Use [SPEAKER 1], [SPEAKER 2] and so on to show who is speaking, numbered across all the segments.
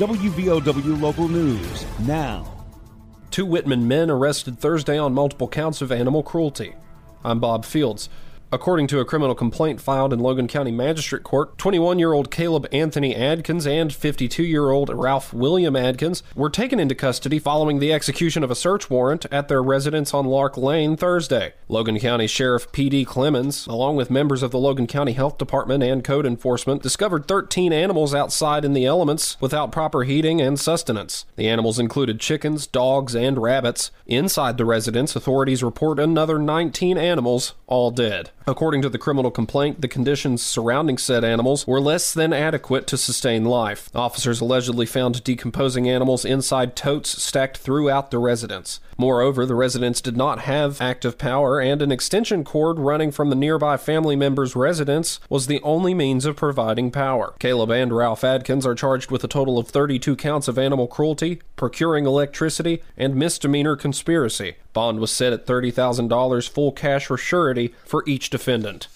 [SPEAKER 1] WVOW Local News now.
[SPEAKER 2] Two Whitman men arrested Thursday on multiple counts of animal cruelty. I'm Bob Fields. According to a criminal complaint filed in Logan County Magistrate Court, 21 year old Caleb Anthony Adkins and 52 year old Ralph William Adkins were taken into custody following the execution of a search warrant at their residence on Lark Lane Thursday. Logan County Sheriff P.D. Clemens, along with members of the Logan County Health Department and Code Enforcement, discovered 13 animals outside in the elements without proper heating and sustenance. The animals included chickens, dogs, and rabbits. Inside the residence, authorities report another 19 animals, all dead. According to the criminal complaint, the conditions surrounding said animals were less than adequate to sustain life. Officers allegedly found decomposing animals inside totes stacked throughout the residence. Moreover, the residents did not have active power, and an extension cord running from the nearby family member's residence was the only means of providing power. Caleb and Ralph Adkins are charged with a total of 32 counts of animal cruelty, procuring electricity, and misdemeanor conspiracy. Bond was set at $30,000 full cash for surety for each defendant.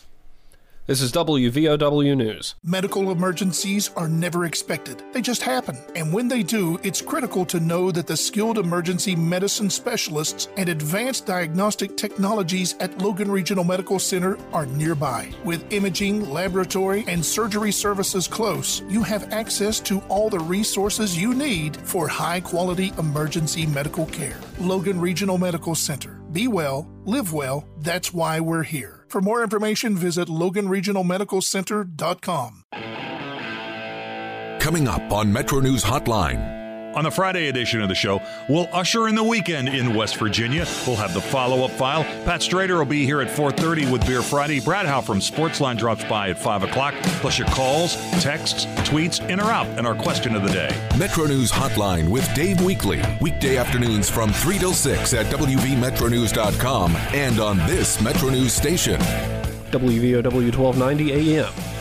[SPEAKER 2] This is WVOW News.
[SPEAKER 3] Medical emergencies are never expected, they just happen. And when they do, it's critical to know that the skilled emergency medicine specialists and advanced diagnostic technologies at Logan Regional Medical Center are nearby. With imaging, laboratory, and surgery services close, you have access to all the resources you need for high quality emergency medical care. Logan Regional Medical Center. Be well, live well, that's why we're here. For more information, visit loganregionalmedicalcenter.com.
[SPEAKER 4] Coming up on Metro News Hotline.
[SPEAKER 5] On the Friday edition of the show, we'll usher in the weekend in West Virginia. We'll have the follow-up file. Pat Strader will be here at 4.30 with Beer Friday. Brad Howe from Sportsline drops by at 5 o'clock. Plus your calls, texts, tweets, in or out, and our question of the day.
[SPEAKER 4] Metro News Hotline with Dave Weekley. Weekday afternoons from 3 till 6 at WVMetroNews.com and on this Metro News station.
[SPEAKER 2] WVOW 1290 AM.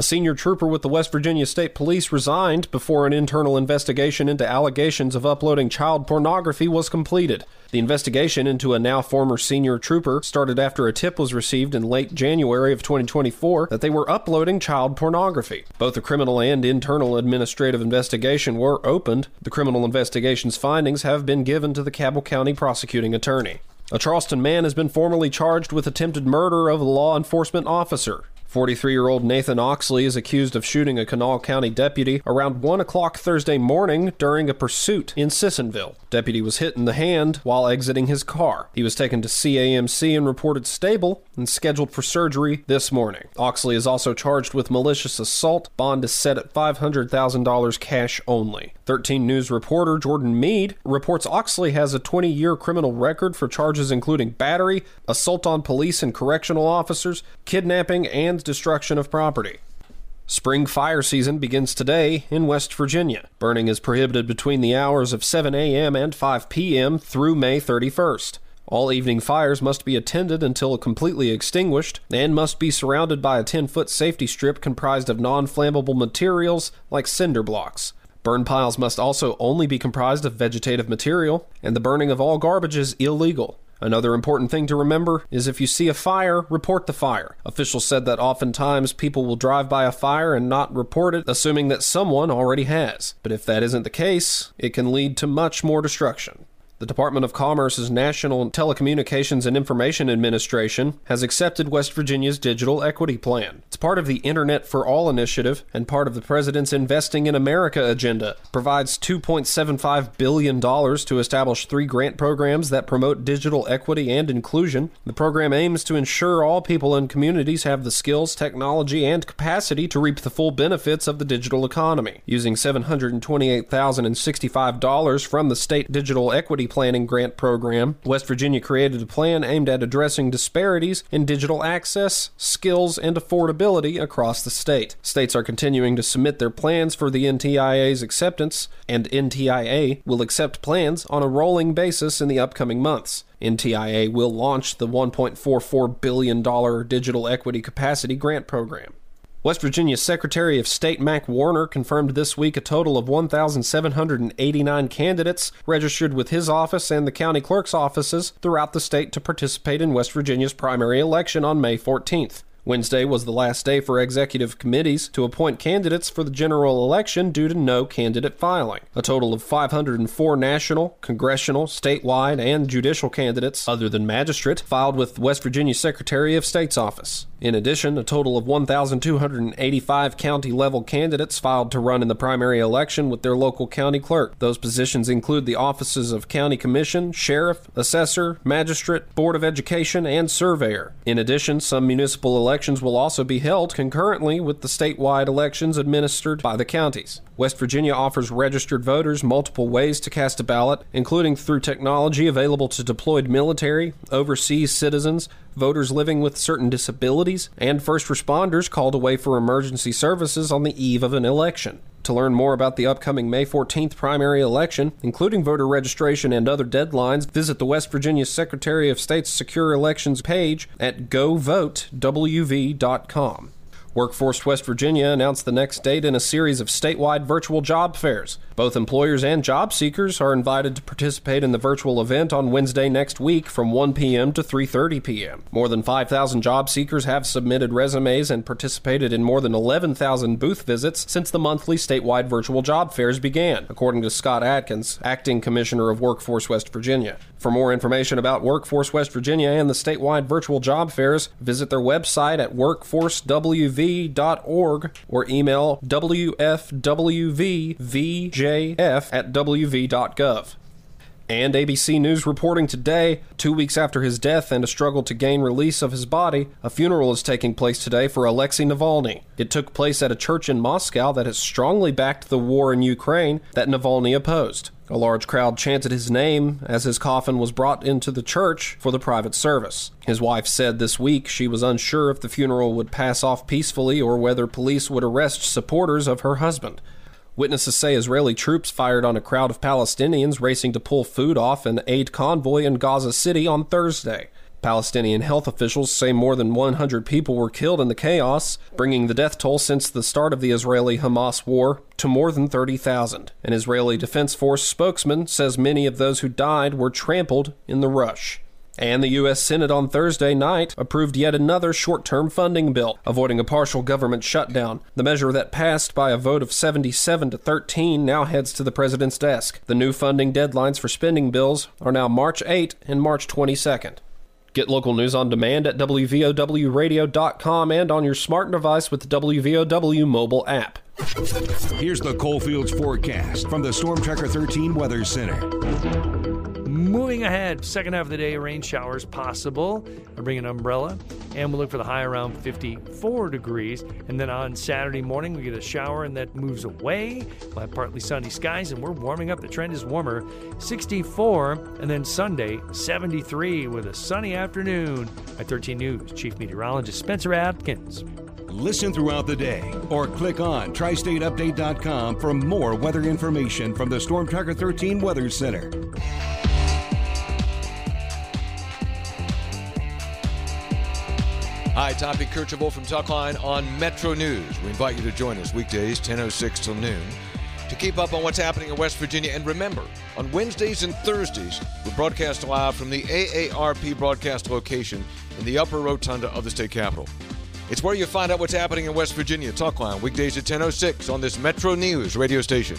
[SPEAKER 2] A senior trooper with the West Virginia State Police resigned before an internal investigation into allegations of uploading child pornography was completed. The investigation into a now former senior trooper started after a tip was received in late January of 2024 that they were uploading child pornography. Both a criminal and internal administrative investigation were opened. The criminal investigation's findings have been given to the Cabell County prosecuting attorney. A Charleston man has been formally charged with attempted murder of a law enforcement officer. 43 year old Nathan Oxley is accused of shooting a Kanawha County deputy around 1 o'clock Thursday morning during a pursuit in Sissonville. Deputy was hit in the hand while exiting his car. He was taken to CAMC and reported stable and scheduled for surgery this morning. Oxley is also charged with malicious assault. Bond is set at $500,000 cash only. 13 News reporter Jordan Mead reports Oxley has a 20 year criminal record for charges including battery, assault on police and correctional officers, kidnapping, and destruction of property. Spring fire season begins today in West Virginia. Burning is prohibited between the hours of 7 a.m. and 5 p.m. through May 31st. All evening fires must be attended until completely extinguished and must be surrounded by a 10 foot safety strip comprised of non flammable materials like cinder blocks. Burn piles must also only be comprised of vegetative material, and the burning of all garbage is illegal. Another important thing to remember is if you see a fire, report the fire. Officials said that oftentimes people will drive by a fire and not report it, assuming that someone already has. But if that isn't the case, it can lead to much more destruction. The Department of Commerce's National Telecommunications and Information Administration has accepted West Virginia's digital equity plan. It's part of the Internet for All initiative and part of the President's Investing in America agenda. It provides $2.75 billion to establish three grant programs that promote digital equity and inclusion. The program aims to ensure all people and communities have the skills, technology, and capacity to reap the full benefits of the digital economy. Using $728,065 from the State Digital Equity Planning Grant Program, West Virginia created a plan aimed at addressing disparities in digital access, skills, and affordability across the state. States are continuing to submit their plans for the NTIA's acceptance, and NTIA will accept plans on a rolling basis in the upcoming months. NTIA will launch the $1.44 billion Digital Equity Capacity Grant Program. West Virginia Secretary of State Mac Warner confirmed this week a total of 1,789 candidates registered with his office and the county clerk's offices throughout the state to participate in West Virginia's primary election on May 14th. Wednesday was the last day for executive committees to appoint candidates for the general election due to no candidate filing. A total of 504 national, congressional, statewide, and judicial candidates, other than magistrate, filed with West Virginia Secretary of State's office. In addition, a total of 1,285 county level candidates filed to run in the primary election with their local county clerk. Those positions include the offices of county commission, sheriff, assessor, magistrate, board of education, and surveyor. In addition, some municipal will also be held concurrently with the statewide elections administered by the counties. West Virginia offers registered voters multiple ways to cast a ballot, including through technology available to deployed military, overseas citizens, voters living with certain disabilities, and first responders called away for emergency services on the eve of an election. To learn more about the upcoming May 14th primary election, including voter registration and other deadlines, visit the West Virginia Secretary of State's Secure Elections page at govotewv.com. Workforce West Virginia announced the next date in a series of statewide virtual job fairs. Both employers and job seekers are invited to participate in the virtual event on Wednesday next week from 1 p.m. to 3:30 p.m. More than 5,000 job seekers have submitted resumes and participated in more than 11,000 booth visits since the monthly statewide virtual job fairs began, according to Scott Adkins, acting commissioner of Workforce West Virginia. For more information about Workforce West Virginia and the statewide virtual job fairs, visit their website at workforcewv.org or email wfwvvjf at wv.gov. And ABC News reporting today, two weeks after his death and a struggle to gain release of his body, a funeral is taking place today for Alexei Navalny. It took place at a church in Moscow that has strongly backed the war in Ukraine that Navalny opposed. A large crowd chanted his name as his coffin was brought into the church for the private service. His wife said this week she was unsure if the funeral would pass off peacefully or whether police would arrest supporters of her husband. Witnesses say Israeli troops fired on a crowd of Palestinians racing to pull food off an aid convoy in Gaza City on Thursday. Palestinian health officials say more than 100 people were killed in the chaos, bringing the death toll since the start of the Israeli Hamas war to more than 30,000. An Israeli Defense Force spokesman says many of those who died were trampled in the rush. And the U.S. Senate on Thursday night approved yet another short term funding bill, avoiding a partial government shutdown. The measure that passed by a vote of 77 to 13 now heads to the president's desk. The new funding deadlines for spending bills are now March 8 and March 22nd. Get local news on demand at WVOWradio.com and on your smart device with the WVOW mobile app.
[SPEAKER 1] Here's the Coalfields forecast from the Storm Tracker 13 Weather Center.
[SPEAKER 6] Moving ahead, second half of the day, rain showers possible. I bring an umbrella, and we'll look for the high around 54 degrees. And then on Saturday morning, we get a shower, and that moves away. We'll have partly sunny skies, and we're warming up. The trend is warmer, 64, and then Sunday, 73 with a sunny afternoon. At 13 News, Chief Meteorologist Spencer Adkins.
[SPEAKER 1] Listen throughout the day or click on tristateupdate.com for more weather information from the Storm Tracker 13 Weather Center.
[SPEAKER 7] Hi, Tom Kirchhoff from Talkline on Metro News. We invite you to join us weekdays, 10.06 till noon, to keep up on what's happening in West Virginia. And remember, on Wednesdays and Thursdays, we broadcast live from the AARP broadcast location in the upper rotunda of the state capitol. It's where you find out what's happening in West Virginia. Talkline, weekdays at 10.06 on this Metro News radio station.